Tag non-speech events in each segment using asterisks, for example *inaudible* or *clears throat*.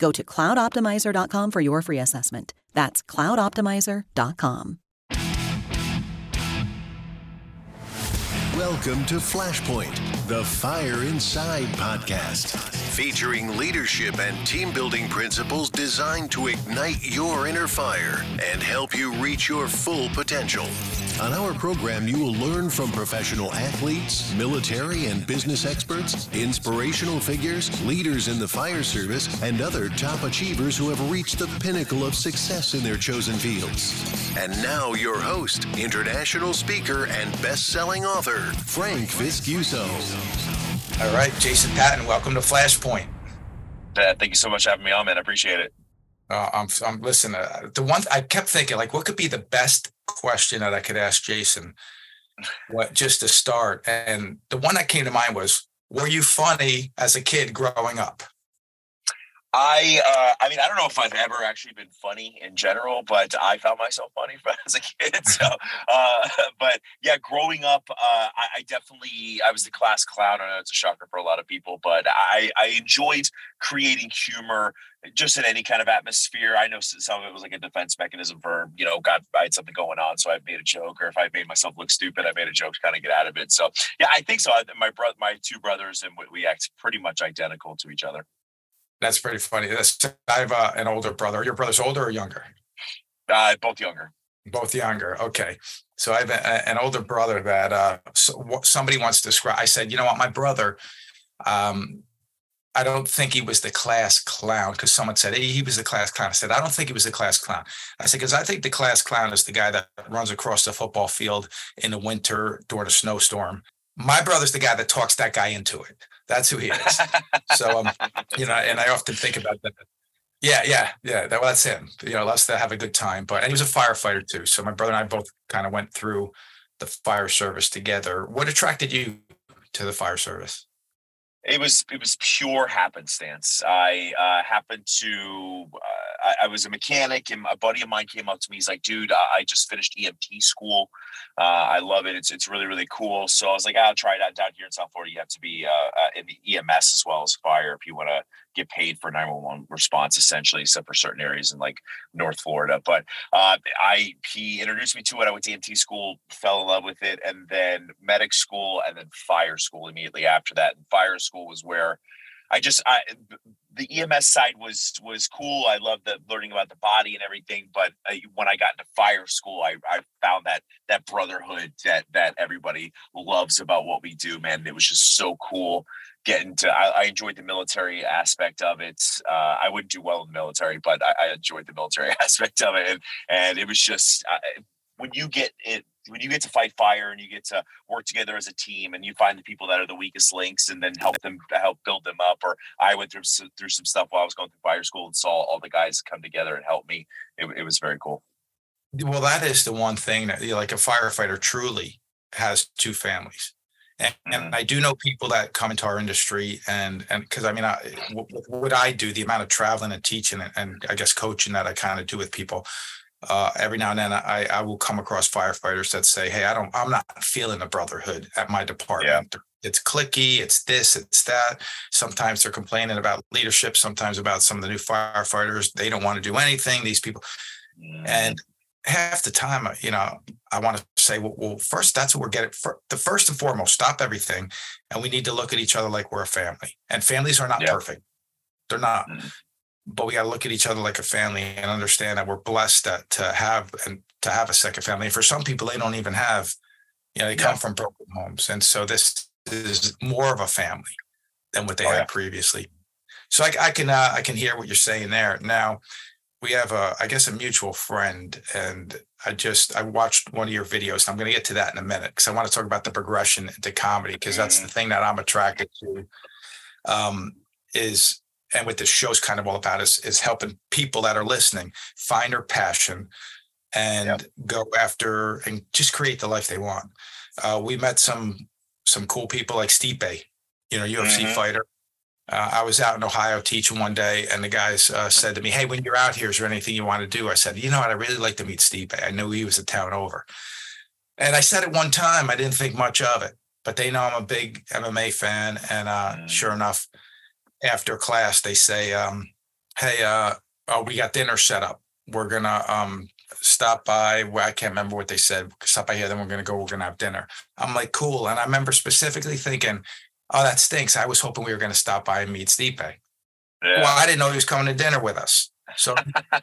Go to cloudoptimizer.com for your free assessment. That's cloudoptimizer.com. Welcome to Flashpoint, the Fire Inside podcast, featuring leadership and team building principles designed to ignite your inner fire and help you reach your full potential. On our program, you will learn from professional athletes, military and business experts, inspirational figures, leaders in the fire service, and other top achievers who have reached the pinnacle of success in their chosen fields. And now, your host, international speaker and best selling author, Frank Viscuso. All right, Jason Patton, welcome to Flashpoint. Uh, thank you so much for having me on, man. I appreciate it. Uh, I'm, I'm listen. Uh, the one I kept thinking, like, what could be the best question that I could ask Jason? *laughs* What just to start, and the one that came to mind was, were you funny as a kid growing up? I, uh, I mean, I don't know if I've ever actually been funny in general, but I found myself funny *laughs* as a kid. So, uh, *laughs* but yeah, growing up, uh, I, I, definitely, I was the class clown. I know it's a shocker for a lot of people, but I, I enjoyed creating humor just in any kind of atmosphere. I know some of it was like a defense mechanism for, you know, God, I had something going on. So I made a joke, or if I made myself look stupid, I made a joke to kind of get out of it. So yeah, I think so. My brother, my two brothers, and we act pretty much identical to each other. That's pretty funny. That's, I have uh, an older brother. Your brother's older or younger? Uh, both younger. Both younger. Okay. So I have a, an older brother that uh, so, somebody wants to describe. I said, you know what, my brother, um, I don't think he was the class clown because someone said hey, he was the class clown. I said, I don't think he was the class clown. I said, because I think the class clown is the guy that runs across the football field in the winter during a snowstorm. My brother's the guy that talks that guy into it. That's who he is. so, um, you know, and I often think about that. Yeah, yeah, yeah. That, well, that's him. You know, let's have a good time. But and he was a firefighter too. So my brother and I both kind of went through the fire service together. What attracted you to the fire service? It was it was pure happenstance. I uh, happened to uh, I, I, was a mechanic, and a buddy of mine came up to me. He's like, "Dude, I just finished EMT school. Uh, I love it. It's it's really really cool." So I was like, "I'll try it out down here in South Florida. You have to be uh, uh, in the EMS as well as fire if you want to get paid for 911 response essentially except for certain areas in like north florida but uh, i he introduced me to it i went to emt school fell in love with it and then medic school and then fire school immediately after that and fire school was where i just i the EMS side was was cool. I loved the learning about the body and everything. But I, when I got into fire school, I, I found that that brotherhood that that everybody loves about what we do. Man, it was just so cool getting to. I, I enjoyed the military aspect of it. Uh, I wouldn't do well in the military, but I, I, enjoyed the military *laughs* aspect of it, and, and it was just when you get it when you get to fight fire and you get to work together as a team and you find the people that are the weakest links and then help them to help build them up or i went through through some stuff while i was going through fire school and saw all the guys come together and help me. It, it was very cool. Well that is the one thing that you know, like a firefighter truly has two families. And, and, mm-hmm. I do know people that come into our industry and and because I mean I, what, what, I do the amount of traveling and teaching and, and I guess coaching that I kind of do with people uh, every now and then I, I will come across firefighters that say, Hey, I don't, I'm not feeling the brotherhood at my department. Yeah. It's clicky, it's this, it's that. Sometimes they're complaining about leadership, sometimes about some of the new firefighters. They don't want to do anything. These people, mm. and half the time, uh, you know, I want to say, well, well first, that's what we're getting. For, the first and foremost, stop everything, and we need to look at each other like we're a family. And families are not yeah. perfect; they're not. Mm but we got to look at each other like a family and understand that we're blessed to, to have and to have a second family. And for some people, they don't even have, you know, they come Yeah. from broken homes, and so this is more of a family than what they Oh, had yeah. previously. So I, I can uh, I can hear what you're saying there. Now we have a I guess a mutual friend, and I just I watched one of your videos. And I'm going to get to that in a minute because I want to talk about the progression into comedy because that's the thing that I'm attracted to. Um, is and what this show's kind of all about is is helping people that are listening find their passion and go after and just create the life they want. Uh, we met some some cool people like Stipe, you know, UFC Mhm. fighter. Uh, I was out in Ohio teaching one day, and the guys uh, said to me, "Hey, when you're out here, is there anything you want to do?" I said, "You know what? I really like to meet Stipe. I knew he was a town over." And I said it one time. I didn't think much of it, but they know I'm a big MMA fan, and uh, Mm. sure enough, after class, they say, um, "Hey, uh, oh, we got dinner set up. We're gonna um, stop by. Well, I can't remember what they said. Stop by here, then we're gonna go. We're gonna have dinner." I'm like, "Cool." And I remember specifically thinking, "Oh, that stinks. I was hoping we were gonna stop by and meet Stipe." Yeah. Well, I didn't know he was coming to dinner with us. So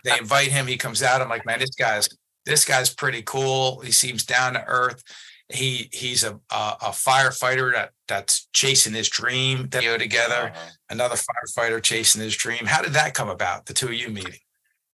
they invite him. He comes out. I'm like, man, this guy's this guy's pretty cool. He seems down to earth. He he's a a, a firefighter that that's chasing his dream. They go together. Uh-huh. Another firefighter chasing his dream. How did that come about? The two of you meeting.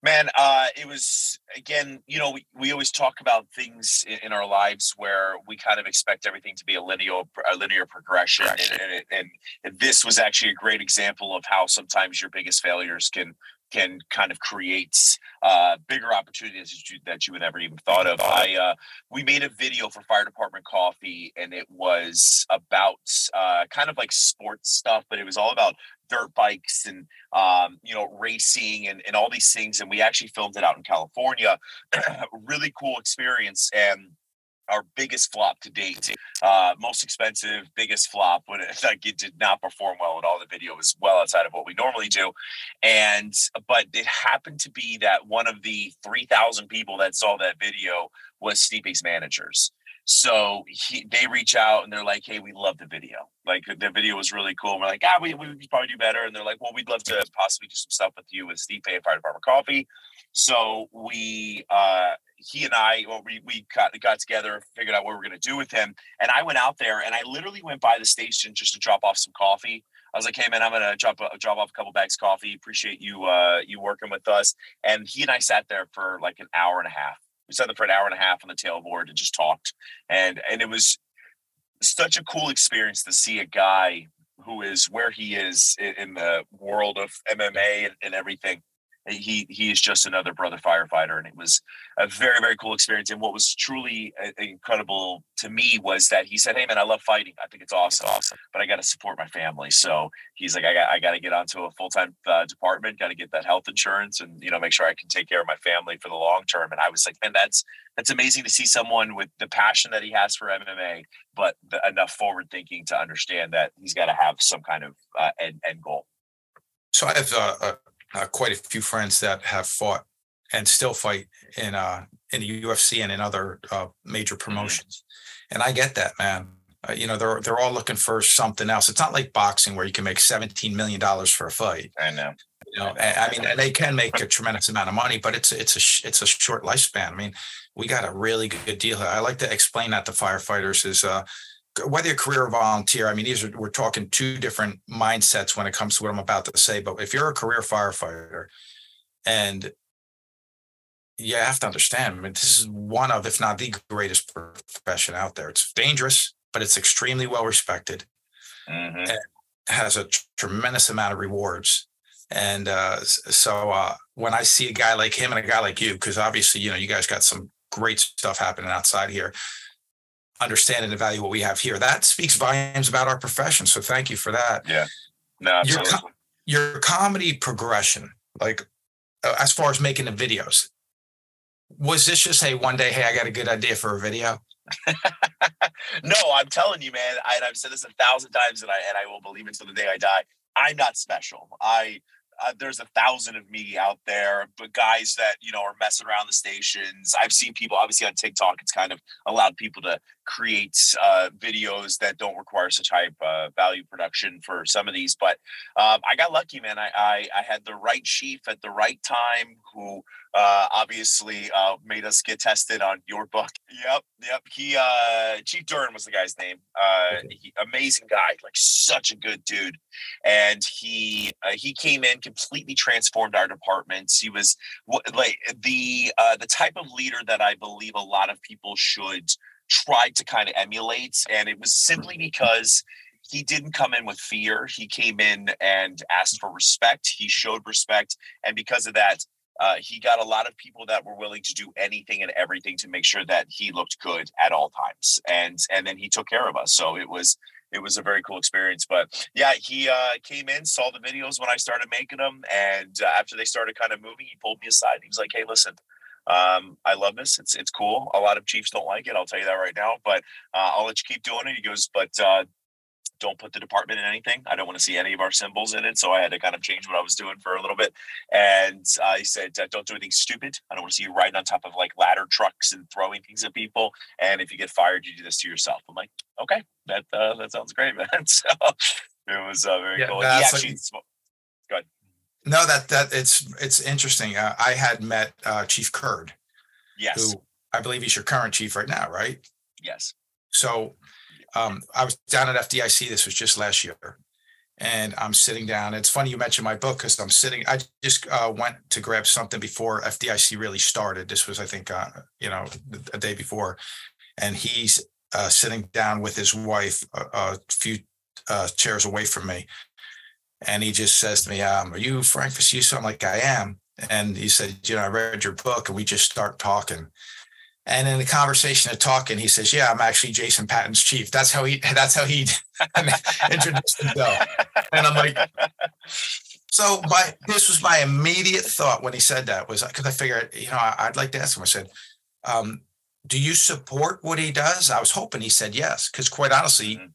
Man, uh, it was again, you know, we, we always talk about things in, in our lives where we kind of expect everything to be a linear a linear progression, and, and, and this was actually a great example of how sometimes your biggest failures can can kind of create uh, bigger opportunities that you, that you would never even thought of. I uh, we made a video for Fire Department Coffee, and it was about uh, kind of like sports stuff, but it was all about dirt bikes and um, you know, racing and, and all these things. And we actually filmed it out in California. *clears throat* really cool experience. And our biggest flop to date, uh, most expensive, biggest flop when it, *laughs* like it did not perform well at all. The video was well outside of what we normally do. And, but it happened to be that one of the 3,000 people that saw that video was Stipe's managers. So he, they reach out and they're like, "Hey, we love the video. Like the video was really cool." And we're like, "Ah, we we could probably do better." And they're like, "Well, we'd love to possibly do some stuff with you with Stipe Fire Department Coffee." So we, uh, he and I, well, we we got got together, figured out what we we're gonna do with him, and I went out there and I literally went by the station just to drop off some coffee. I was like, "Hey, man, I'm gonna drop a, drop off a couple bags of coffee. Appreciate you uh, you working with us." And he and I sat there for like an hour and a half. We sat there for an hour and a half on the tailboard and just talked, and and it was such a cool experience to see a guy who is where he is in, in the world of MMA and, and everything. He he is just another brother firefighter, and it was a very very cool experience. And what was truly uh, incredible to me was that he said, "Hey man, I love fighting. I think it's awesome, awesome, but I got to support my family." So he's like, "I got I got to get onto a full time uh, department. Got to get that health insurance, and you know make sure I can take care of my family for the long term." And I was like, "Man, that's that's amazing to see someone with the passion that he has for MMA, but the, enough forward thinking to understand that he's got to have some kind of uh, end end goal." So I have uh, uh, quite a few friends that have fought and still fight in uh, in the UFC and in other uh, major promotions, and I get that, man. Uh, you know, they're they're all looking for something else. It's not like boxing where you can make seventeen million dollars for a fight. I know. You know, I mean, they can make a tremendous amount of money, but it's it's a it's a short lifespan. I mean, we got a really good deal here. I like to explain that to firefighters is uh, whether you're a career or volunteer. I mean, these are we're talking two different mindsets when it comes to what I'm about to say. But if you're a career firefighter, and you have to understand, I mean, this is one of, if not the greatest profession out there. It's dangerous, but it's extremely well respected Mhm. has a tr- tremendous amount of rewards. And uh, so uh, when I see a guy like him and a guy like you, because obviously, you know, you guys got some great stuff happening outside here, understand and evaluate what we have here, that speaks volumes about our profession. So thank you for that. Yeah. No, Your, absolutely. your comedy progression, like uh, as far as making the videos, was this just, hey, one day, hey, I got a good idea for a video? *laughs* no, I'm telling you, man. I, and I've said this a thousand times, and I and I will believe it till the day I die. I'm not special. I uh, there's a thousand of me out there, but guys that you know are messing around the stations. I've seen people obviously on TikTok. It's kind of allowed people to create uh, videos that don't require such high uh, value production for some of these. But um, I got lucky, man. I, I, I had the right chief at the right time who uh, obviously uh, made us get tested on your book. *laughs* Yep, yep. He uh, Chief Duren was the guy's name. Uh, he, amazing guy, like such a good dude. And he uh, he came in completely transformed our departments. He was like the uh, the type of leader that I believe a lot of people should try to kind of emulate, and it was simply because he didn't come in with fear. He came in and asked for respect. He showed respect, and because of that, uh, he got a lot of people that were willing to do anything and everything to make sure that he looked good at all times and and then he took care of us so it was it was a very cool experience but yeah he uh, came in saw the videos when i started making them and uh, after they started kind of moving he pulled me aside he was like hey listen um, I love this. It's it's cool. A lot of Chiefs don't like it. I'll tell you that right now. But uh, I'll let you keep doing it. He goes, but uh, don't put the department in anything. I don't want to see any of our symbols in it. So I had to kind of change what I was doing for a little bit. And I said, uh, don't do anything stupid. I don't want to see you riding on top of like ladder trucks and throwing things at people. And if you get fired, you do this to yourself. I'm like, okay, that uh, that sounds great, *laughs* man. so it was uh, very yeah, cool. He actually, like, go ahead. No, that that it's it's interesting. Uh, I had met uh, Chief Kurd. Yes. Who I believe he's your current chief right now, right? Yes. So um, I was down at FDIC. This was just last year, and I'm sitting down. It's funny you mentioned my book because I'm sitting. I just uh, went to grab something before FDIC really started. This was, I think, uh, you know, a day before, and he's uh, sitting down with his wife a, a few uh, chairs away from me, and he just says to me, um, "Are you Frank Viscuso?" I'm like, "I am." And he said, "You know, I read your book," and we just start talking. And in the conversation of talking, he says, "Yeah, I'm actually Jason Patton's chief." That's how he. *laughs* That's how he *laughs* introduced himself. And I'm like, so my this was my immediate thought when he said that was because I figured, you know, I, would like to ask him. I said, um, "Do you support what he does?" I was hoping he said yes, because quite honestly, mm-hmm.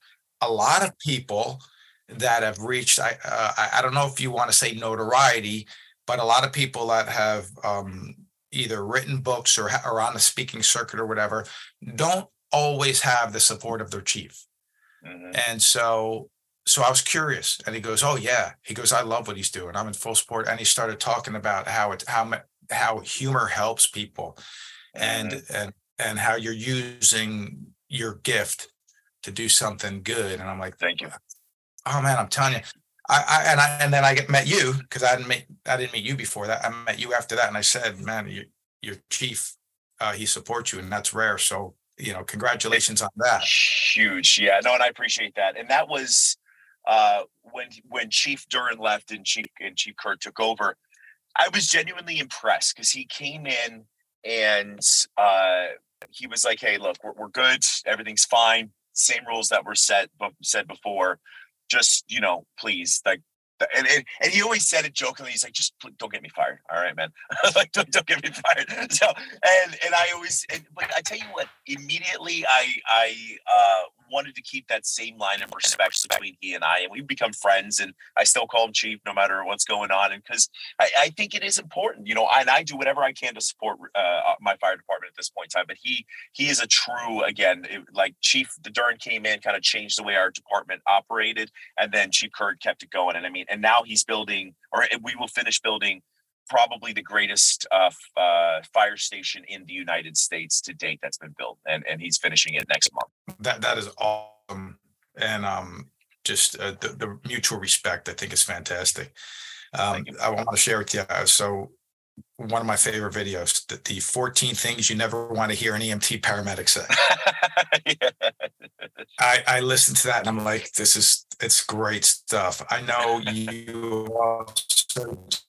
a lot of people that have reached, I, uh, I, don't know if you want to say notoriety, but a lot of people that have um, either written books or, are on the speaking circuit or whatever don't always have the support of their chief. Mm-hmm. And so so I was curious and he goes, "Oh yeah." He goes, "I love what he's doing. I'm in full support." And he started talking about how it how how humor helps people and mm-hmm. and and how you're using your gift to do something good. And I'm like, "Thank you." Oh man, I'm telling you, I, I, and I and then I get met you because I didn't meet I didn't meet you before that. I met you after that, and I said, "Man, you, your chief, uh, he supports you, and that's rare." So you know, congratulations on that. Huge, yeah. No, and I appreciate that. And that was uh, when when Chief Duran left and Chief and Chief Kurd took over. I was genuinely impressed because he came in and uh, he was like, "Hey, look, we're, we're good. Everything's fine. Same rules that were set said before." Just you know please like and, and, and he always said it jokingly. He's like, just don't get me fired. All right, man. *laughs* like, don't, don't get me fired. *laughs* So, and, and I always, and, but I tell you what, immediately I, I, uh, wanted to keep that same line of respect between he and I, and we've become friends. And I still call him chief no matter what's going on. And because I, I, think it is important, you know, and I do whatever I can to support uh, my fire department at this point in time. But he he is a true again, it, like Chief the Duren came in, kind of changed the way our department operated, and then Chief Kurd kept it going. And I mean, and now he's building, or we will finish building probably the greatest uh, uh, fire station in the United States to date that's been built, and and he's finishing it next month. That that is awesome, and um, just uh, the, the mutual respect I think is fantastic. Um, I want to share with you. Uh, so one of my favorite videos, the, the 14 things you never want to hear an EMT paramedic say. yeah. *laughs* I, I listened to that and I'm like, this is, it's great stuff. I know you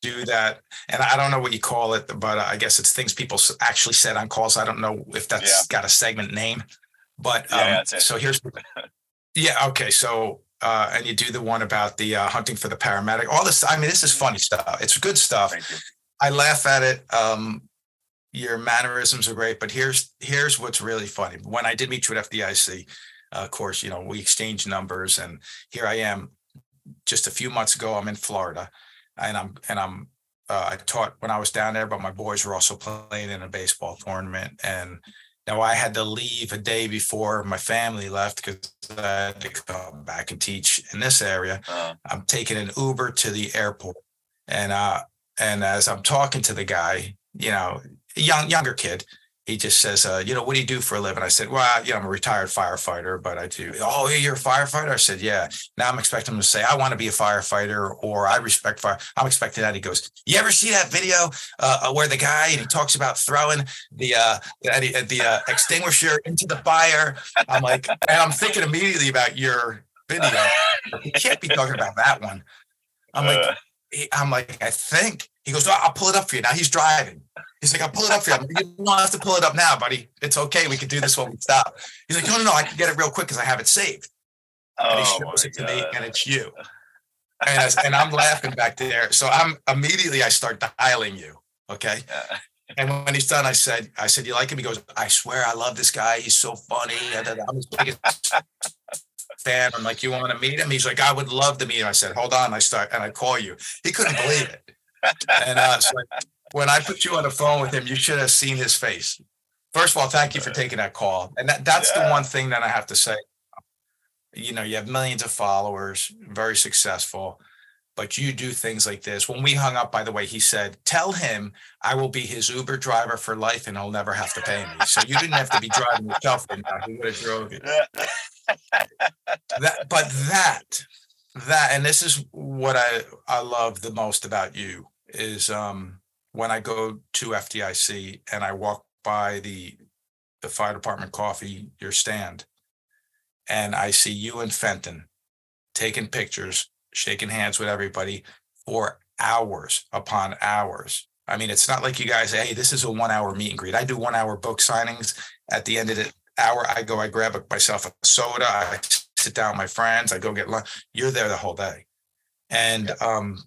do that. And I don't know what you call it, but I guess it's things people actually said on calls. I don't know if that's yeah. got a segment name, but um, yeah, so here's, *laughs* yeah. Okay. So, uh, and you do the one about the uh, hunting for the paramedic, all this. I mean, this is funny stuff. It's good stuff. I laugh at it. Um, your mannerisms are great, but here's, here's what's really funny. When I did meet you at FDIC, uh, of course, you know, we exchanged numbers and here I am just a few months ago, I'm in Florida and I'm and I'm uh, I taught when I was down there, but my boys were also playing in a baseball tournament, and now I had to leave a day before my family left because I had to come back and teach in this area. Uh, I'm taking an Uber to the airport, and uh, and as I'm talking to the guy, you know, young younger kid, he just says, uh, you know, what do you do for a living? I said, well, you know, I'm a retired firefighter, but I do. Oh, you're a firefighter? I said, yeah. Now I'm expecting him to say, I want to be a firefighter or I respect fire. I'm expecting that. He goes, you ever see that video uh, where the guy, and he talks about throwing the, uh, the, the uh, extinguisher into the fire. I'm like, and I'm thinking immediately about your video. He can't be talking about that one. I'm like, uh. I'm like, I think he goes, I'll pull it up for you. Now he's driving. He's like, I'll pull it up for you. you don't have to pull it up now, buddy. It's okay. We can do this when we stop. He's like, no, no, no. I can get it real quick because I have it saved. Oh, and he oh shows it to God. me, and it's you. And, and I'm laughing back there. So I'm immediately I start dialing you. Okay. Yeah. And when he's done, I said, I said, you like him? He goes, I swear I love this guy. He's so funny. I'm his biggest *laughs* fan. I'm like, you want to meet him? He's like, I would love to meet him. I said, hold on. I start and I call you. He couldn't believe it. And uh, so when I put you on the phone with him, you should have seen his face. First of all, thank you for taking that call. And that, that's yeah. the one thing that I have to say. You know, you have millions of followers, very successful, but you do things like this. When we hung up, by the way, he said, Tell him I will be his Uber driver for life and he'll never have to pay me. So you didn't have to be driving yourself. He would have drove you. *laughs* that, but that, that, and this is what I, I love the most about you is um when I go to FDIC and I walk by the the fire department coffee, your stand, and I see you and Fenton taking pictures, shaking hands with everybody for hours upon hours. I mean, it's not like you guys, hey, this is a one hour meet and greet. I do one hour book signings. At the end of the hour, I go, I grab myself a soda, I sit down with my friends, I go get lunch. You're there the whole day. And um,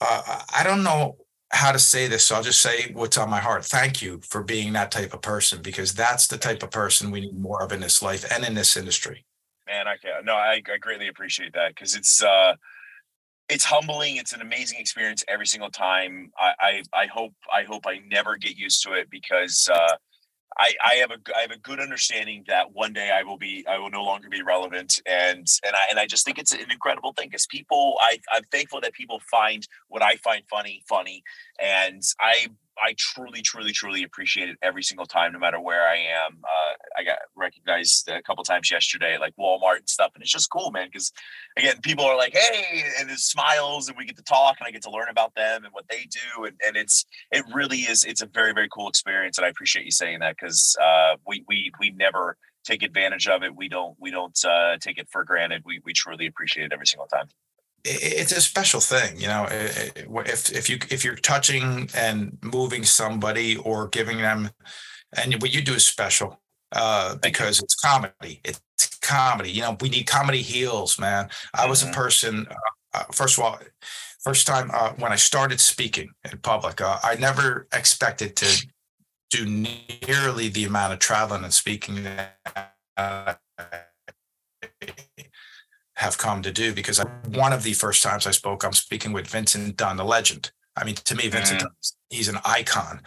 uh, I don't know how to say this. So I'll just say what's on my heart. Thank you for being that type of person because that's the type of person we need more of in this life and in this industry. Man, I can't. no, I, I greatly appreciate that because it's uh it's humbling. It's an amazing experience every single time. I, I I hope I hope I never get used to it because uh I, I have a I have a good understanding that one day I will be I will no longer be relevant and and I and I just think it's an incredible thing because people I I'm thankful that people find what I find funny funny and I I truly, truly, truly appreciate it every single time, no matter where I am. Uh, I got recognized a couple times yesterday, like Walmart and stuff, and it's just cool, man. Because again, people are like, "Hey," and it smiles, and we get to talk, and I get to learn about them and what they do, and, and it's it really is. It's a very, very cool experience, and I appreciate you saying that because uh, we we we never take advantage of it. We don't we don't uh, take it for granted. We we truly appreciate it every single time it's a special thing you know if if you if you're touching and moving somebody or giving them and what you do is special uh, because it's comedy it's comedy you know we need comedy heals man i was a mm-hmm. person uh, uh, first of all first time uh, when i started speaking in public uh, i never expected to do nearly the amount of traveling and speaking that have come to do because I, one of the first times I spoke, I'm speaking with Vincent Dunn, the legend. I mean, to me, Vincent, mm. Dunn, he's an icon.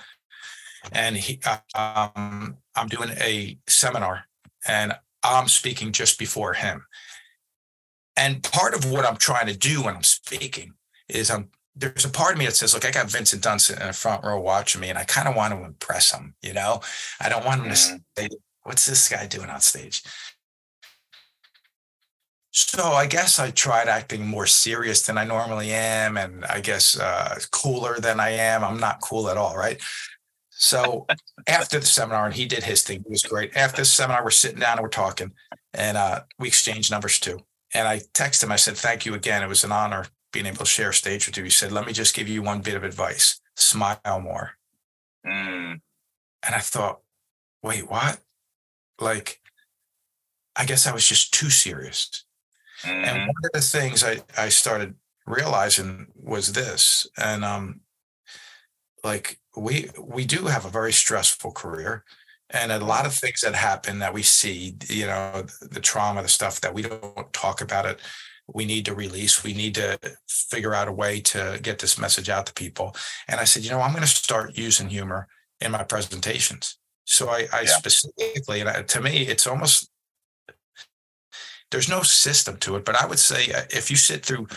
And he, um, I'm doing a seminar and I'm speaking just before him. And part of what I'm trying to do when I'm speaking is I'm there's a part of me that says, look, I got Vincent Dunn sitting in the front row watching me, and I kind of want to impress him, you know? I don't want him to mm. say, what's this guy doing on stage? So I guess I tried acting more serious than I normally am, and I guess uh, cooler than I am. I'm not cool at all, right? So after the seminar, and he did his thing, it was great. After the seminar, we're sitting down and we're talking, and uh, we exchanged numbers too. And I texted him. I said, "Thank you again. It was an honor being able to share stage with you." He said, "Let me just give you one bit of advice: smile more." Mm. And I thought, wait, what? Like, I guess I was just too serious. Mm-hmm. And one of the things I, I started realizing was this, and um, like we we do have a very stressful career, and a lot of things that happen that we see, you know, the, the trauma, the stuff that we don't talk about it. we need to release. We need to figure out a way to get this message out to people. And I said, you know, I'm going to start using humor in my presentations. So I, I yeah. specifically, and I, to me, it's almost there's no system to it. But I would say uh, if you sit through,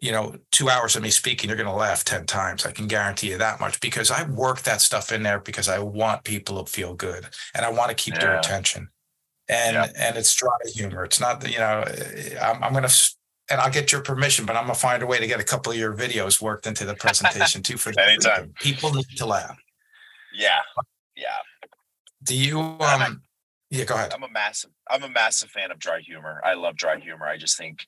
you know, two hours of me speaking, you're going to laugh ten times. I can guarantee you that much because I work that stuff in there because I want people to feel good and I want to keep yeah. their attention. And yeah. and it's dry humor. It's not you know I'm, I'm going to and I'll get your permission, but I'm gonna find a way to get a couple of your videos worked into the presentation too. For *laughs* anytime, people need to laugh. Yeah, yeah. Do you? Um, yeah, go ahead. I'm a massive. I'm a massive fan of dry humor. I love dry humor. I just think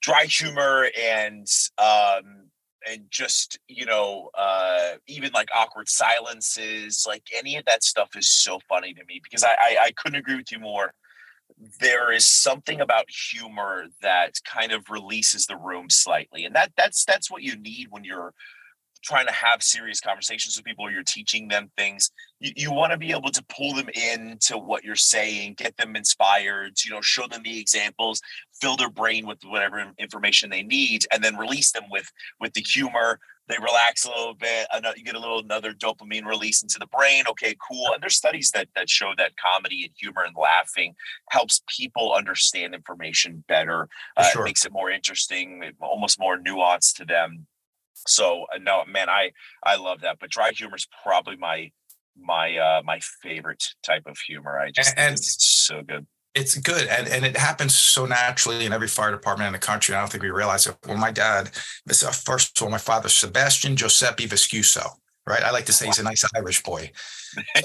dry humor and um and just you know uh even like awkward silences like any of that stuff is so funny to me because I, I, I couldn't agree with you more there is something about humor that kind of releases the room slightly and that that's that's what you need when you're trying to have serious conversations with people or you're teaching them things you, you want to be able to pull them into what you're saying get them inspired you know show them the examples fill their brain with whatever information they need and then release them with with the humor. They relax a little bit you get a little another dopamine release into the brain okay cool. And there's studies that that show that comedy and humor and laughing helps people understand information better uh, sure. it makes it more interesting almost more nuanced to them so uh, no man i i love that but dry humor is probably my my uh my favorite type of humor i just and, it's so good. it's good and, and it happens so naturally in every fire department in the country i don't think we realize it. Well my dad this uh, first of all my father sebastian giuseppe viscuso right? I like to say he's a nice irish boy. *laughs*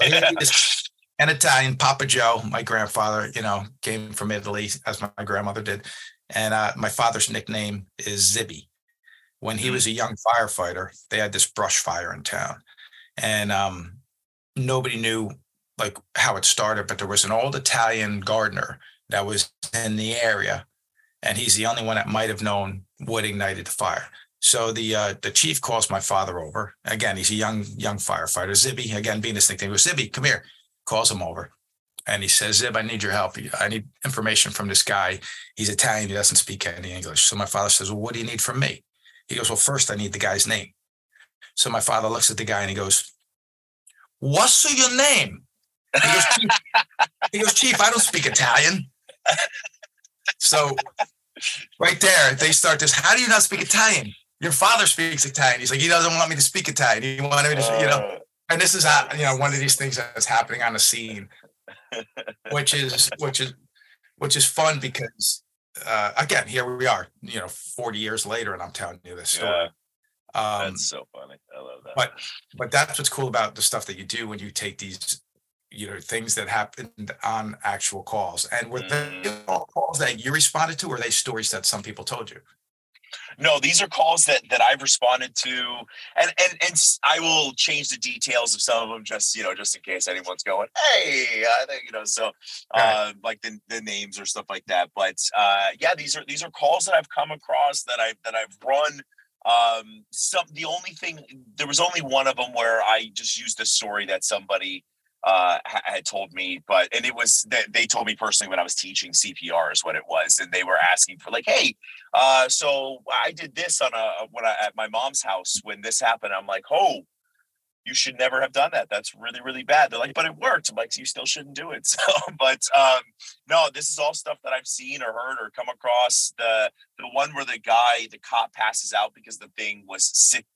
An italian papa joe my grandfather you know came from italy as my grandmother did and uh, my father's nickname is zibby when he mm. was a young firefighter they had this brush fire in town and um, nobody knew like how it started, but there was an old Italian gardener that was in the area, and he's the only one that might have known what ignited the fire. So the uh, the chief calls my father over. Again, he's a young young firefighter. Zibby, again, being his nickname, goes, Zibby, come here. Calls him over. And he says, Zib, I need your help. I need information from this guy. He's Italian. He doesn't speak any English. So my father says, Well, what do you need from me? He goes, Well, first, I need the guy's name. So my father looks at the guy and he goes, What's your name? He goes, Chief, *laughs* he goes, Chief, I don't speak Italian. So right there, they start this. How do you not speak Italian? Your father speaks Italian. He's like, he doesn't want me to speak Italian. He wanted me to, you know. Uh. And this is you know one of these things that's happening on the scene, *laughs* which is which is which is fun because uh, again, here we are, you know, 40 years later, and I'm telling you this story. Yeah. Um, that's so funny. I love that. But but that's what's cool about the stuff that you do when you take these you know things that happened on actual calls and were mm. they all calls that you responded to or they stories that some people told you no these are calls that that i've responded to and and and i will change the details of some of them just you know just in case anyone's going hey I think, you know so uh, like the, the names or stuff like that but uh yeah these are these are calls that i've come across that i that i've run um some the only thing there was only one of them where i just used a story that somebody uh, had told me, but and it was that they told me personally when I was teaching CPR is what it was, and they were asking for like, hey, uh, so I did this on a when I at my mom's house when this happened. I'm like, oh, you should never have done that. That's really, really bad. They're like, but it worked. I'm like, you still shouldn't do it. *laughs* So, but um, no, this is all stuff that I've seen or heard or come across. The the one where the guy, the cop passes out because the thing was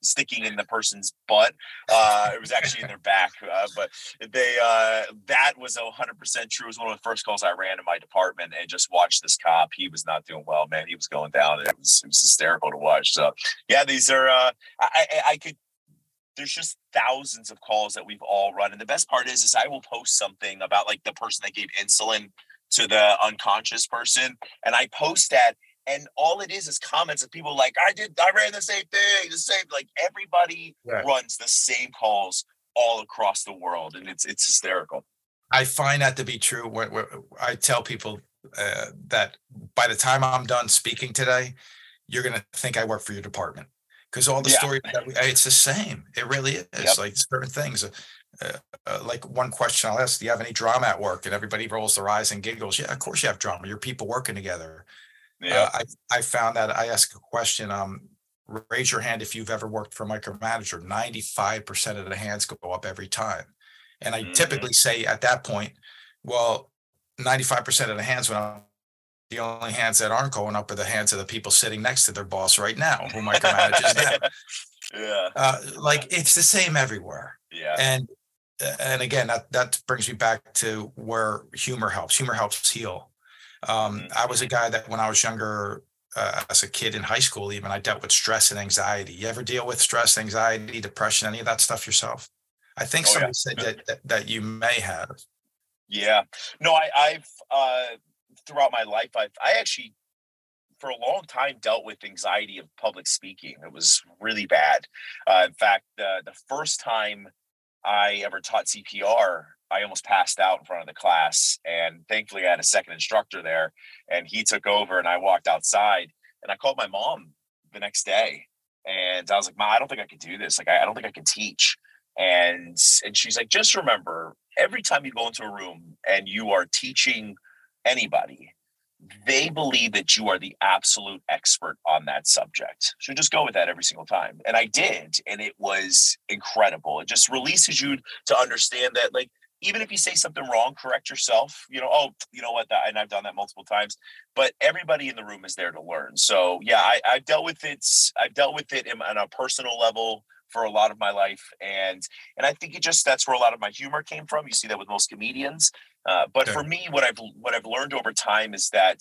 sticking in the person's butt. Uh, it was actually in their back. Uh, but they uh, that was hundred percent true. It was one of the first calls I ran in my department and just watched this cop. He was not doing well, man. He was going down. It was it was hysterical to watch. So yeah, these are uh, I, I, I could there's just thousands of calls that we've all run. And the best part is, is I will post something about like the person that gave insulin to the unconscious person, and I post that, and all it is is comments of people like, I did, I ran the same thing, the same. Like everybody yeah. runs the same calls all across the world, and it's it's hysterical. I find that to be true. When, when I tell people uh, that by the time I'm done speaking today, you're going to think I work for your department because all the yeah. stories that we, it's the same. It really is yep. like certain things. Uh, uh, like one question I'll ask: Do you have any drama at work? And everybody rolls their eyes and giggles. Yeah, of course you have drama. You're people working together. Yeah. Uh, I, I found that I ask a question. Um, raise your hand if you've ever worked for a micromanager. 95% of the hands go up every time. And I Mhm. typically say at that point, well, 95% of the hands went up. The only hands that aren't going up are the hands of the people sitting next to their boss right now who micromanages them. *laughs* yeah. Uh, like it's the same everywhere Yeah. and and again that that brings me back to where humor helps humor helps heal um, Mhm. i was a guy that when i was younger uh, as a kid in high school even i dealt with stress and anxiety you ever deal with stress anxiety depression any of that stuff yourself i think Oh, yeah. somebody said that, that that you may have Yeah. No, I, I've uh, throughout my life, I've I actually for a long time dealt with anxiety of public speaking. It was really bad. Uh, in fact, the the first time I ever taught CPR, I almost passed out in front of the class, and thankfully I had a second instructor there, and he took over, and I walked outside, and I called my mom the next day, and I was like, "Mom, I don't think I can do this. Like, I, I don't think I can teach." And and she's like, "Just remember, every time you go into a room and you are teaching anybody, they believe that you are the absolute expert on that subject. So just go with that every single time. And I did. And it was incredible. It just releases you to understand that, like, even if you say something wrong, correct yourself. You know, oh, you know what? That, and I've done that multiple times. But everybody in the room is there to learn. So yeah, I, I've dealt with it. I've dealt with it in, on a personal level for a lot of my life, and and I think it just that's where a lot of my humor came from. You see that with most comedians. Uh, but Okay. for me, what I've what I've learned over time is that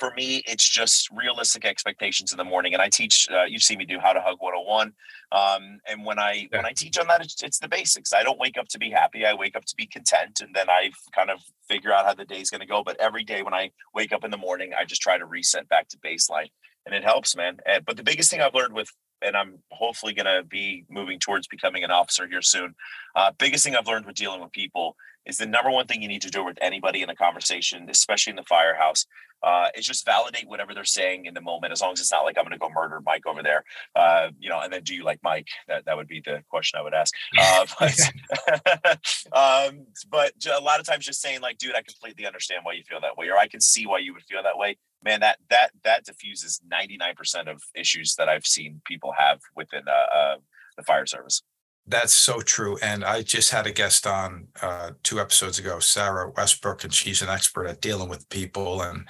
for me, it's just realistic expectations in the morning. And I teach. Uh, you've seen me do how to hug 101. Um, and when I when I teach on that, it's, it's the basics. I don't wake up to be happy. I wake up to be content, and then I kind of figure out how the day's going to go. But every day when I wake up in the morning, I just try to reset back to baseline, and it helps, man. And, but the biggest thing I've learned with and I'm hopefully going to be moving towards becoming an officer here soon. Uh, biggest thing I've learned with dealing with people is the number one thing you need to do with anybody in a conversation, especially in the firehouse, uh, is just validate whatever they're saying in the moment. As long as it's not like I'm going to go murder Mike over there, uh, you know. And then, do you like Mike? That that would be the question I would ask. Uh, *laughs* but, *laughs* um, but a lot of times, just saying like, "Dude, I completely understand why you feel that way," or "I can see why you would feel that way." Man, that that that diffuses 99% of issues that I've seen people have within uh, uh, the fire service. That's so true. And I just had a guest on uh, two episodes ago, Sarah Westbrook, and she's an expert at dealing with people. And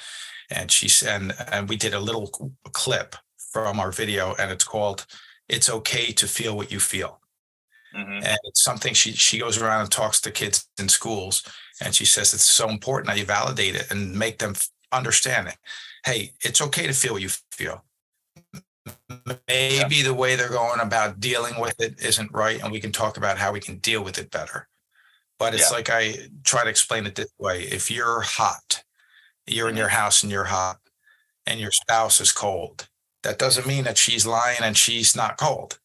and she's and and we did a little clip from our video, and it's called "It's Okay to Feel What You Feel." Mhm. And it's something she she goes around and talks to kids in schools, and she says it's so important that you validate it and make them understand it. Hey, it's okay to feel what you feel maybe the way they're going about dealing with it isn't right and we can talk about how we can deal with it better. But it's Yeah. like i try to explain it this way. If you're hot you're in mm-hmm. your house and you're hot and your spouse is cold that doesn't mean that she's lying and she's not cold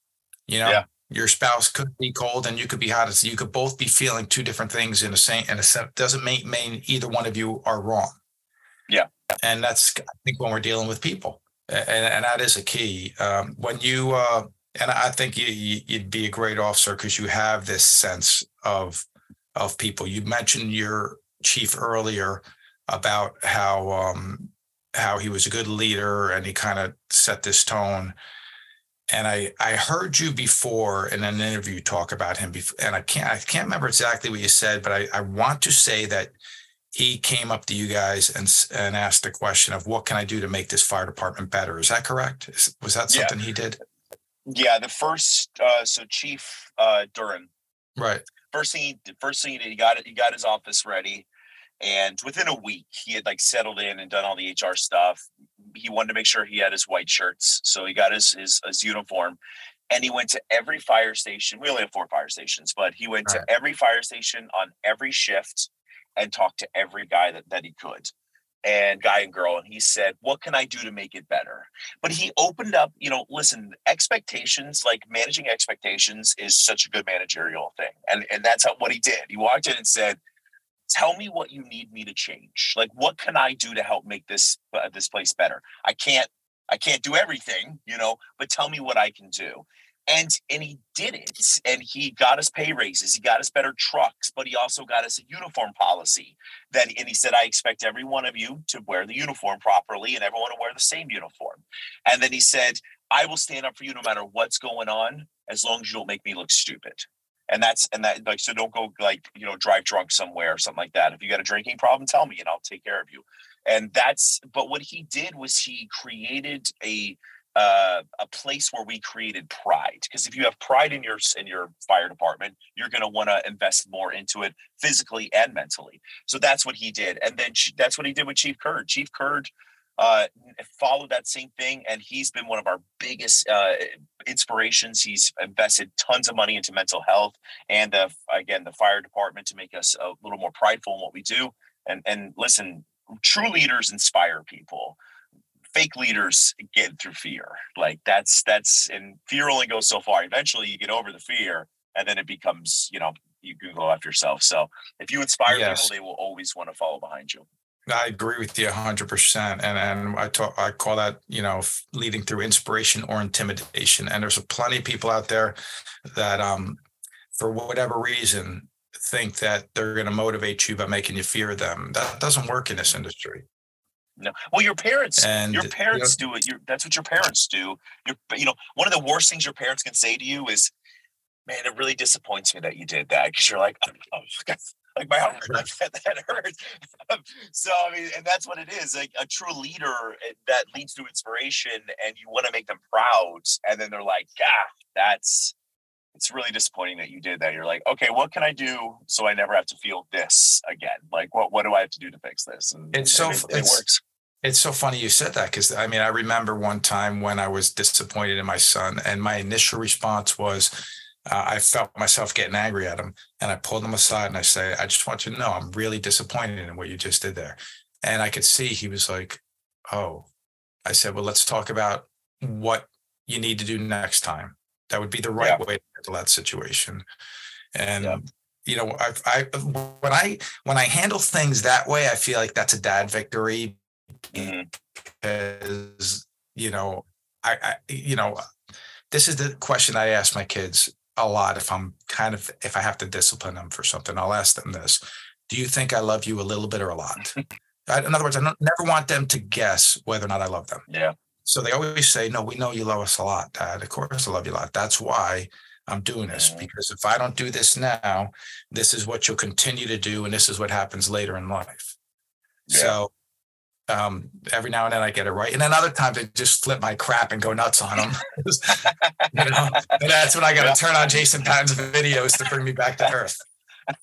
you know? Yeah. your spouse could be cold and you could be hot. You could both be feeling two different things in the same and it doesn't mean, mean either one of you are wrong. Yeah. and that's i think when we're dealing with people and, and that is a key. Um, when you uh, and I think you, you'd be a great officer because you have this sense of of people. You mentioned your chief earlier about how um, how he was a good leader and he kind of set this tone. And I I heard you before in an interview talk about him before, and I can't I can't remember exactly what you said, but I, I want to say that he came up to you guys and and asked the question of what can I do to make this fire department better? Is that correct? Is, was that Yeah. something he did? Yeah, the first uh, so Chief uh, Duran Right. first thing he did, first thing he did, he got it, he got his office ready, and within a week he had like settled in and done all the HR stuff. He wanted to make sure he had his white shirts, so he got his his, his uniform, and he went to every fire station. We only have four fire stations, but he went Right. to every fire station on every shift and talked to every guy that, that he could. And guy and girl, and he said, What can I do to make it better? But he opened up, you know, listen, expectations, like managing expectations is such a good managerial thing. And and that's how, what he did. He walked in and said, Tell me what you need me to change. Like, what can I do to help make this uh, this place better? I can't I can't do everything, you know, but tell me what I can do. And and he did it and he got us pay raises he got us better trucks but he also got us a uniform policy that and he said i expect every one of you to wear the uniform properly and everyone to wear the same uniform. And then he said i will stand up for you no matter what's going on as long as you don't make me look stupid. And that's and that like so don't go like you know drive drunk somewhere or something like that. If you got a drinking problem tell me and i'll take care of you. And that's but what he did was he created a uh, a place where we created pride because if you have pride in your in your fire department you're going to want to invest more into it physically and mentally. So that's what he did and then that's what he did with chief curd chief curd uh, followed that same thing and he's been one of our biggest uh, inspirations. He's invested tons of money into mental health and uh, again the fire department to make us a little more prideful in what we do and and listen true leaders inspire people fake leaders get through fear. Like that's that's and fear only goes so far. Eventually you get over the fear and then it becomes, you know, you can go after yourself. So if you inspire yes. people, they will always want to follow behind you. I agree with you hundred percent. And and I talk I call that, you know, leading through inspiration or intimidation. And there's plenty of people out there that um for whatever reason think that they're going to motivate you by making you fear them. That doesn't work in this industry. No. Well, your parents, and, your parents you know, do it. Your, that's what your parents do. Your, you know, one of the worst things your parents can say to you is, "Man, it really disappoints me that you did that," because you're like, *laughs* oh, *laughs* like my heart like *laughs* that, hurts. so I mean, and that's what it is. Like a true leader eh, that leads to inspiration, and you want to make them proud, and then they're like, "Ah, that's." It's really disappointing that you did that. You're like, okay, what can I do so I never have to feel this again? Like, what what do I have to do to fix this? And it's so it, it works it's so funny you said that because I mean, I remember one time when I was disappointed in my son, and my initial response was, uh, I felt myself getting angry at him, and I pulled him aside and I say, I just want you to know I'm really disappointed in what you just did there. And I could see he was like, Oh, I said, Well, let's talk about what you need to do next time. That would be the right yeah. way to handle that situation. And yeah you know, I, I when I when I handle things that way, I feel like that's a dad victory mm-hmm. because you know I, I you know this is the question I ask my kids a lot if I'm kind of if I have to discipline them for something I'll ask them this do you think I love you a little bit or a lot? *laughs* In other words I never want them to guess whether or not I love them. Yeah so they always say no we know you love us a lot dad of course I love you a lot that's why I'm doing this because if I don't do this now this is what you'll continue to do and this is what happens later in life yeah. so um, every now and then I get it right, and then other times I just flip my crap and go nuts on them. *laughs* *laughs* you know, and that's when I got to turn on Jason Patton's videos to bring me back to earth.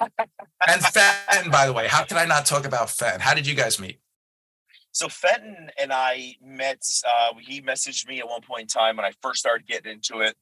and Fenton, by the way, how can I not talk about Fenn? How did you guys meet? So Fenton and I met. Uh, he messaged me at one point in time when I first started getting into it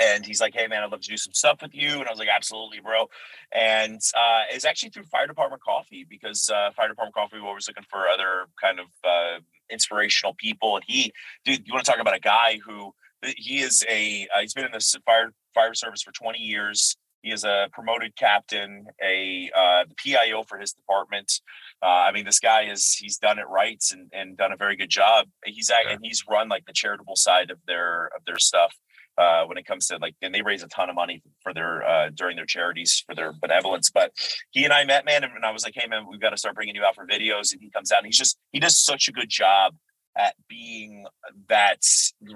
and he's like, "Hey man, I'd love to do some stuff with you." And I was like, "Absolutely, bro." And uh, it's actually through Fire Department Coffee because uh, Fire Department Coffee was always looking for other kind of uh, inspirational people. And he, dude, you want to talk about a guy who he is a uh, he's been in the fire fire service for 20 years. He is a promoted captain, a uh, the PIO for his department. Uh, I mean, this guy is he's done it right and, and done a very good job. He's yeah. and he's run like the charitable side of their of their stuff uh, when it comes to like, and they raise a ton of money for their uh, during their charities for their benevolence. But he and I met, man, and I was like, hey, man, we've got to start bringing you out for videos. And he comes out, and he's just he does such a good job at being that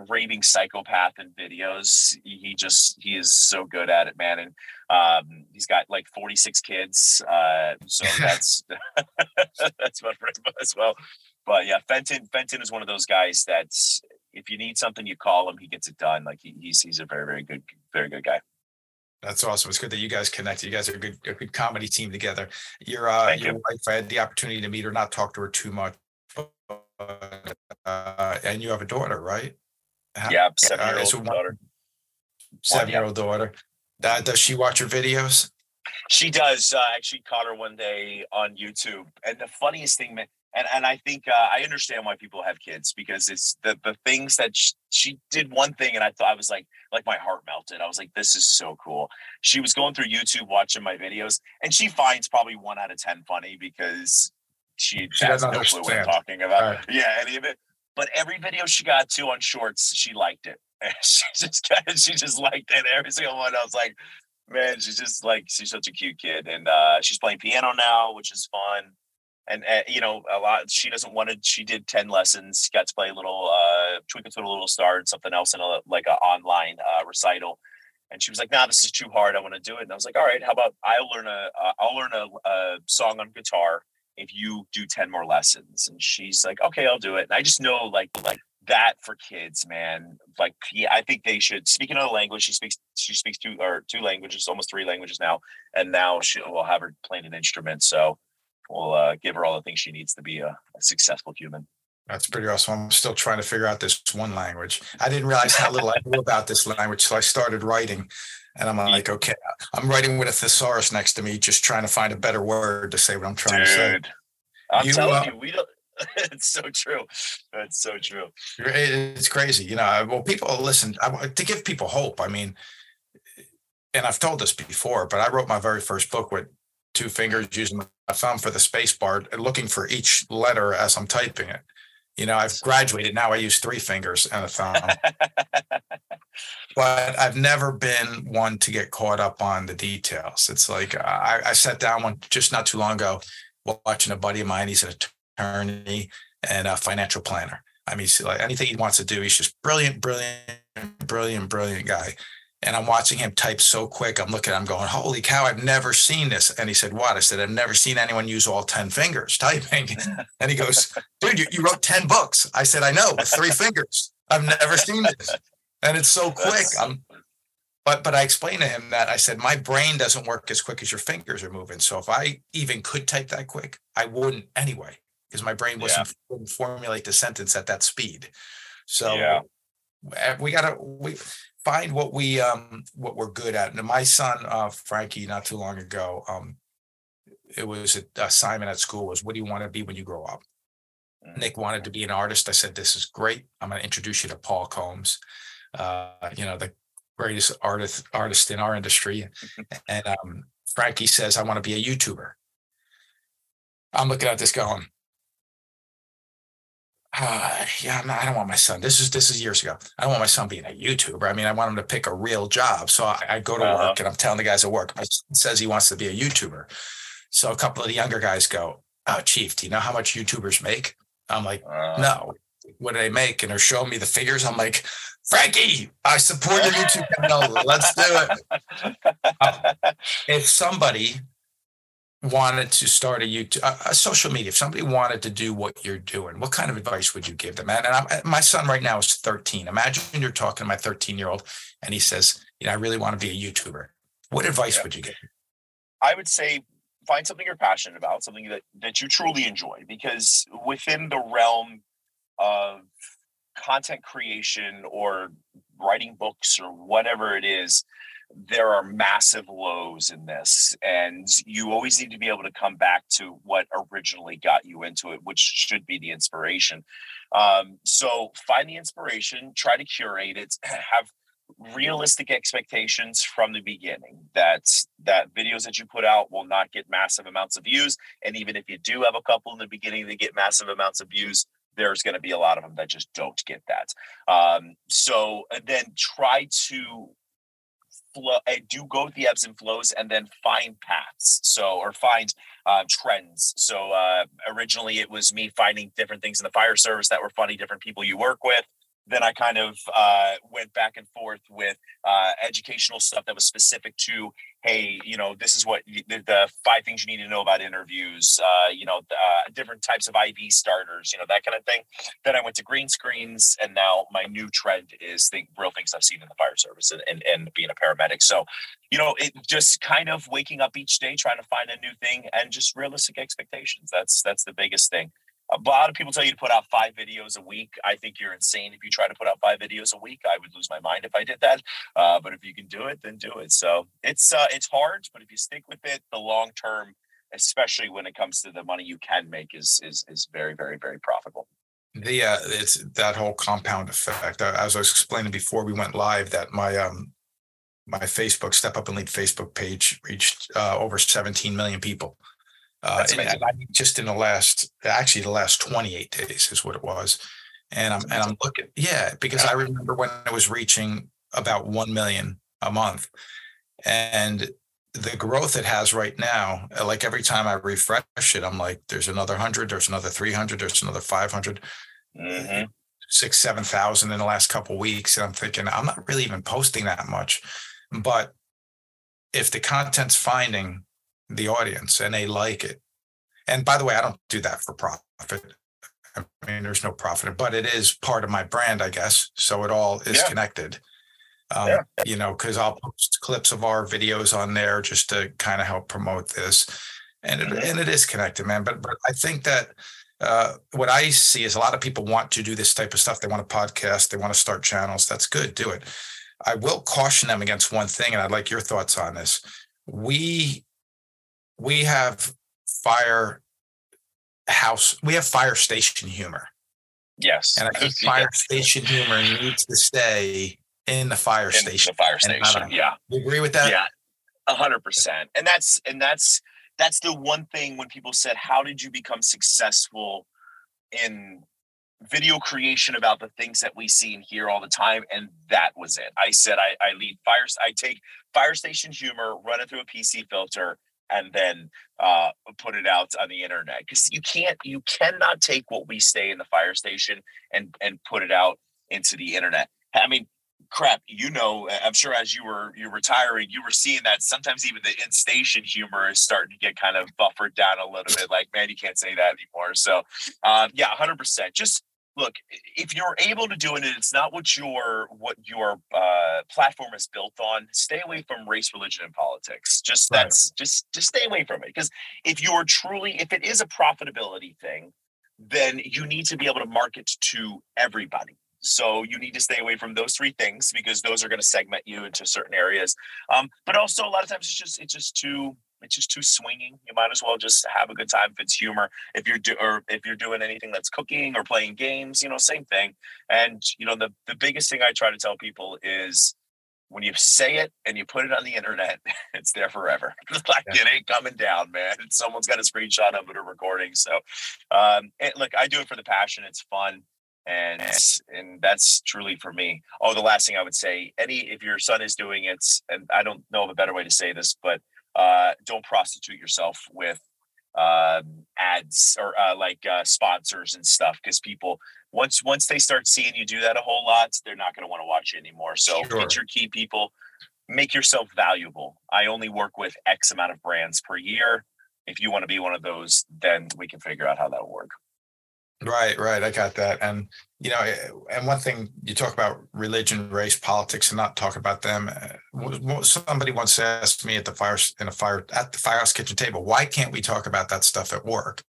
raving psychopath in videos. He just he is so good at it, man. And um, he's got like 46 kids. Uh, so *laughs* that's *laughs* that's about right as well. But yeah, Fenton Fenton is one of those guys that's if you need something, you call him. He gets it done. Like he, he's he's a very very good very good guy. That's awesome. It's good that you guys connect. You guys are a good, a good comedy team together. Your uh, Thank your you. wife, I had the opportunity to meet her, not talk to her too much, but, uh, and you have a daughter, right? Yeah, seven year old uh, daughter. Seven year old daughter. Uh, does she watch your videos? She does. Uh, actually caught her one day on YouTube, and the funniest thing, man, and and I think uh, I understand why people have kids because it's the the things that she, she, did one thing and I thought I was like like my heart melted. I was like, this is so cool. She was going through YouTube watching my videos and she finds probably one out of ten funny because she, she has no clue what I'm talking about. Right. Yeah, any of it. But every video she got to on shorts, she liked it *laughs* she just of, she just liked it. Every single one. I was like, man, she's just like, she's such a cute kid. And uh, she's playing piano now, which is fun. And, uh, you know, a lot, she doesn't want to, she did 10 lessons, got to play a little, uh, Twinkle Twinkle Little Star and something else in a, like an online uh, recital. And she was like, nah, this is too hard. I want to do it. And I was like, all right, how about I'll learn a, uh, I'll learn a, a song on guitar if you do 10 more lessons. And she's like, okay, I'll do it. And I just know like, like that for kids, man. Like, yeah, I think they should. Speak another language, she speaks. She speaks two or two languages, almost three languages now, and now she will have her playing an instrument. So we'll uh, give her all the things she needs to be a, a successful human. That's pretty awesome. I'm still trying to figure out this one language. I didn't realize how little I knew about this language, so I started writing. And I'm like, okay, I'm writing with a thesaurus next to me, just trying to find a better word to say what I'm trying Dude, to say. I'm you, telling uh, you, we don't. *laughs* it's so true. That's so true. It's crazy. You know, well, people listen I, to give people hope. I mean, and I've told this before, but I wrote my very first book with two fingers using my thumb for the space bar, and looking for each letter as I'm typing it. You know, I've graduated now. I use three fingers and a thumb. *laughs* but I've never been one to get caught up on the details. It's like I, I sat down one just not too long ago watching a buddy of mine. He's an attorney and a financial planner. I mean, like anything he wants to do, he's just brilliant, brilliant, brilliant, brilliant guy. And I'm watching him type so quick. I'm looking, I'm going, holy cow, I've never seen this. And he said, what? I said, I've never seen anyone use all 10 fingers *laughs* typing. *laughs* And he goes, dude, you, you wrote 10 books. I said, I know, with three fingers. I've never seen this. And it's so *laughs* quick. I'm, but but I explained to him that I said my brain doesn't work as quick as your fingers are moving. So if I even could type that quick, I wouldn't anyway because my brain wasn't yeah. wouldn't formulate the sentence at that speed. So yeah. Eh, we gotta we find what we um what we're good at. And my son uh Frankie, not too long ago, um, it was a assignment at school was what do you want to be when you grow up? Mm-hmm. Nick wanted to be an artist. I said, This is great. I'm gonna introduce you to Paul Combs. Uh, you know, the greatest artist artist in our industry. *laughs* and um, Frankie says, I want to be a YouTuber. I'm looking at this going, uh, yeah, not, i don't want my son. This is this is years ago. I don't want my son being a YouTuber. I mean, I want him to pick a real job. So I, I go to uh-huh. work and I'm telling the guys at work. My son says he wants to be a YouTuber. So a couple of the younger guys go, "Oh, chief, do you know how much YouTubers make?" I'm like, uh-huh. "No." What do they make? And they're showing me the figures. I'm like, Frankie, I support your YouTube channel. Let's do it. *laughs* Uh, if somebody wanted to start a YouTube, a, a, social media, if somebody wanted to do what you're doing, what kind of advice would you give them? And, and I'm, my son right now is 13. Imagine you're talking to my 13 year old and he says, you know, I really want to be a YouTuber. What advice yeah. would you give? I would say find something you're passionate about, something that, that you truly enjoy, because within the realm of content creation or writing books or whatever it is, there are massive lows in this. And you always need to be able to come back to what originally got you into it, which should be the inspiration. Um, so find the inspiration, try to curate it, *clears throat* have realistic expectations from the beginning that that videos that you put out will not get massive amounts of views and even if you do have a couple in the beginning that get massive amounts of views there's going to be a lot of them that just don't get that. Um, so then try to flow, eh, do go with the ebbs and flows, and then find paths. So or find uh, trends. So uh, originally it was me finding different things in the fire service that were funny, different people you work with then I kind of uh, went back and forth with uh, educational stuff that was specific to, hey, you know, this is what the, the five things you need to know about interviews, uh, you know, uh, different types of IV starters, you know, that kind of thing. Then I went to green screens, and now my new trend is the real things I've seen in the fire service and, and, and being a paramedic. So, you know, it just kind of waking up each day, trying to find a new thing, and just realistic expectations. That's that's the biggest thing a lot of people tell you to put out five videos a week. I think you're insane if you try to put out five videos a week. I would lose my mind if I did that. Uh, but if you can do it, then do it. So it's uh, it's hard, but if you stick with it, the long term, especially when it comes to the money you can make, is is is very very very profitable. The uh, it's that whole compound effect. Uh, as I was explaining before we went live, that my um my Facebook Step Up and Lead Facebook page reached uh, over 17 million people. Uh, and, I mean, just in the last, actually, the last 28 days is what it was. And I'm and I'm looking, yeah, because I remember when I was reaching about one million a month. And the growth it has right now, like every time I refresh it, I'm like, there's another hundred, there's another 300, there's another 500, mm-hmm. six, 7,000 in the last couple weeks. And I'm thinking, I'm not really even posting that much. But if the content's finding the audience and they like it, and by the way, I don't do that for profit. I mean, there's no profit, but it is part of my brand, I guess. So it all is yeah. connected. Um, yeah. You know, because I'll post clips of our videos on there just to kind of help promote this, and it, mm-hmm. and it is connected, man. But but I think that uh, what I see is a lot of people want to do this type of stuff. They want to podcast, they want to start channels. That's good, do it. I will caution them against one thing, and I'd like your thoughts on this. We we have fire house, we have fire station humor. Yes, and I think fire station humor needs to stay in the fire in station. The fire station. yeah. You agree with that? Yeah. A hundred percent. And that's and that's that's the one thing when people said, How did you become successful in video creation about the things that we see and hear all the time? And that was it. I said I, I lead fire I take fire station humor, run it through a PC filter, and then uh, put it out on the internet because you can't you cannot take what we say in the fire station and and put it out into the internet i mean crap, you know, I'm sure as you were you retiring, you were seeing that sometimes even the in station humor is starting to get kind of buffered down a little bit. Like, man, you can't say that anymore. So, um, yeah, 100. percent Just look, if you're able to do it, and it's not what your what your uh, platform is built on, stay away from race, religion, and politics. Just right. that's just just stay away from it because if you're truly, if it is a profitability thing, then you need to be able to market to everybody so you need to stay away from those three things because those are going to segment you into certain areas. Um, but also a lot of times it's just it's just too it's just too swinging. You might as well just have a good time if it's humor. If you're do or if you're doing anything that's cooking or playing games, you know, same thing. And you know, the the biggest thing I try to tell people is when you say it and you put it on the internet, *laughs* it's there forever. *laughs* like yeah. it ain't coming down, man. *laughs* Someone's got a screenshot of it or recording. So, um, look, I do it for the passion. It's fun and and that's truly for me oh the last thing i would say any if your son is doing it and i don't know of a better way to say this but uh, don't prostitute yourself with uh, ads or uh, like uh, sponsors and stuff because people once once they start seeing you do that a whole lot they're not going to want to watch you anymore. So sure. get your key people. Make yourself valuable. I only work with x amount of brands per year. If you want to be one of those then we can figure out how that will work Right, right. I got that. And, you know, eh, and one thing you talk about religion, race, politics, and not talk about them. Eh, somebody once asked me at the fire, in a fire, at the firehouse kitchen table, why can't we talk about that stuff at work?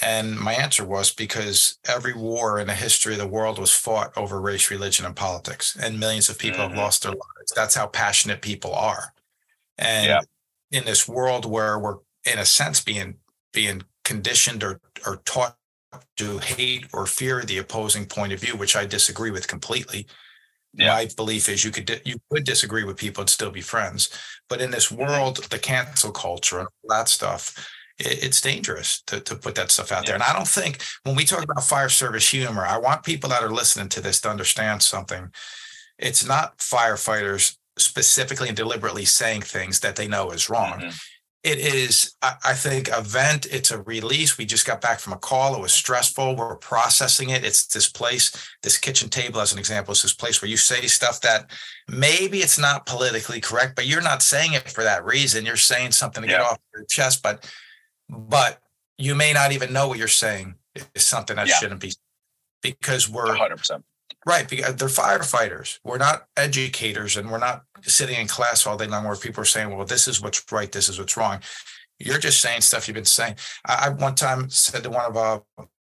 And my answer was because every war in the history of the world was fought over race, religion, and politics, and millions of people mm-hmm. have lost their lives. That's how passionate people are. And yeah. in this world where we're, in a sense, being being conditioned or or taught to hate or fear the opposing point of view, which I disagree with completely. Yeah. My belief is you could you could disagree with people and still be friends, but in this world, the cancel culture and all that stuff, it, it's dangerous to, to put that stuff out yeah. there. And I don't think when we talk about fire service humor, I want people that are listening to this to understand something. It's not firefighters specifically and deliberately saying things that they know is wrong. Mm-hmm it is i think a vent. It's a release. We just got back from a call. It was stressful. We're processing it. It's this place this kitchen table as an example is this place where you say stuff that maybe it's not politically correct but you're not saying it for that reason. You're saying something to yeah. get off your chest but but you may not even know what you're saying is something that yeah. shouldn't be because we're 100% Right, because they're firefighters. We're not educators, and we're not sitting in class all day long where people are saying, "Well, this is what's right, this is what's wrong." You're just saying stuff you've been saying. I, I one time said to one of uh,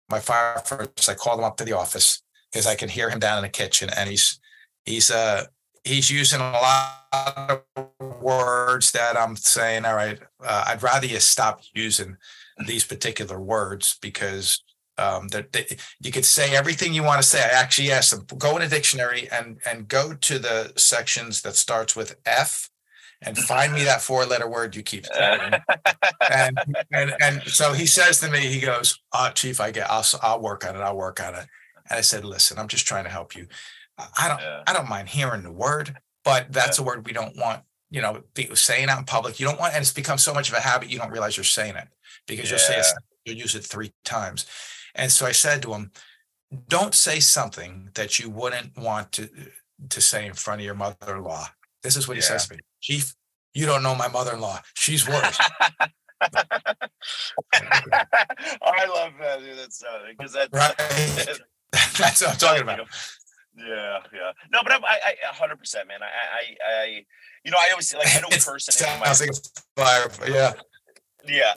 my firefighters, I called him up to the office because I can hear him down in the kitchen, and he's he's uh he's using a lot of words that I'm saying. All right, uh, I'd rather you stop using these particular words because um, that, that, you could say everything you want to say. I actually asked them go in a dictionary and and go to the sections that starts with F and find me that four letter word you keep saying. and, and and so he says to me, he goes, uh, "Chief, I get, I'll I'll work on it. I'll work on it." And I said, listen, I'm just trying to help you. I don't Yeah. I don't mind hearing the word, but that's a word we don't want, you know, be saying out in public. You don't want, and it's become so much of a habit, you don't realize you're saying it because you'll say it, you'll use it three times. And so I said to him, don't say something that you wouldn't want to to say in front of your mother-in-law. This is what he says to me. Chief, you don't know my mother-in-law. She's worse. *laughs* I love that, dude. That's because that, Right. *laughs* *laughs* That's what I'm talking about. Yeah, yeah. No, but I'm, I, I, a hundred percent, man. I, I, I, you know, I always say like I know It person in my Sounds like a fire. Yeah. Yeah.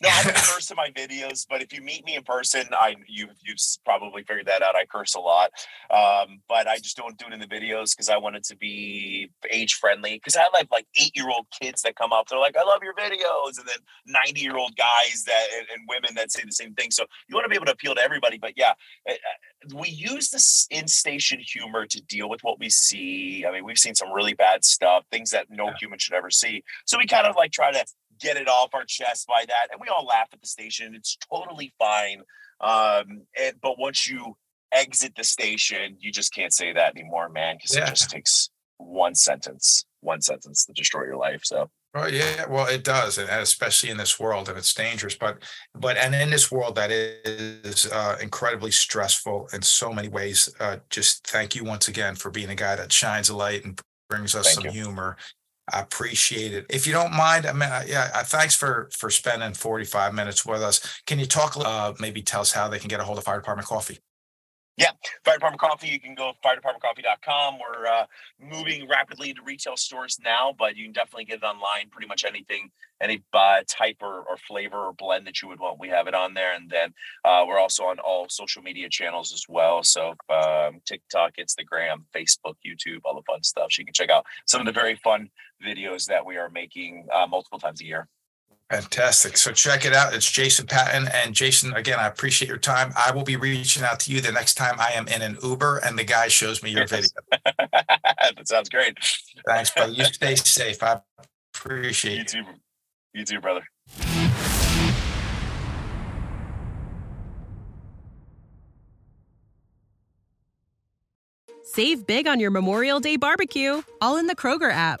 No, I don't *laughs* curse in my videos, but if you meet me in person, I you you've probably figured that out. I curse a lot, um, but I just don't do it in the videos because I want it to be age friendly. Because I have like eight year old kids that come up, they're like, "I love your videos," and then ninety year old guys that and, and women that say the same thing. So you want to be able to appeal to everybody. But yeah, uh, uh, we use this in station humor to deal with what we see. I mean, we've seen some really bad stuff, things that no Yeah. human should ever see. So we kind of like try to get it off our chest by that, and we all laugh at the station. It's totally fine. Um, and but once you exit the station, you just can't say that anymore, man, because Yeah. it just takes one sentence, one sentence to destroy your life. So Well, yeah, well, it does, and especially in this world, and it's dangerous. But, but, and in this world that is uh, incredibly stressful in so many ways. Uh, just thank you once again for being a guy that shines a light and brings us Thank some you. humor. I appreciate it. If you don't mind, I mean, yeah, thanks for for spending forty five minutes with us. Can you talk? Uh, maybe tell us how they can get a hold of Fire Department Coffee. Yeah, Fire Department Coffee, you can go firedepartmentcoffee.com. We're uh, moving rapidly to retail stores now, but you can definitely get it online. Pretty much anything, any uh, type or, or flavor or blend that you would want, we have it on there. And then uh, we're also on all social media channels as well. So um, TikTok, Instagram, Facebook, YouTube, all the fun stuff. So you can check out some of the very fun videos that we are making uh, multiple times a year. Fantastic. So check it out. It's Jason Patton. And Jason, again, I appreciate your time. I will be reaching out to you the next time I am in an Uber and the guy shows me your Yes. video. *laughs* that sounds great. Thanks, brother. You stay *laughs* safe. I appreciate You you. too. You too, brother. Save big on your Memorial Day barbecue, all in the Kroger app.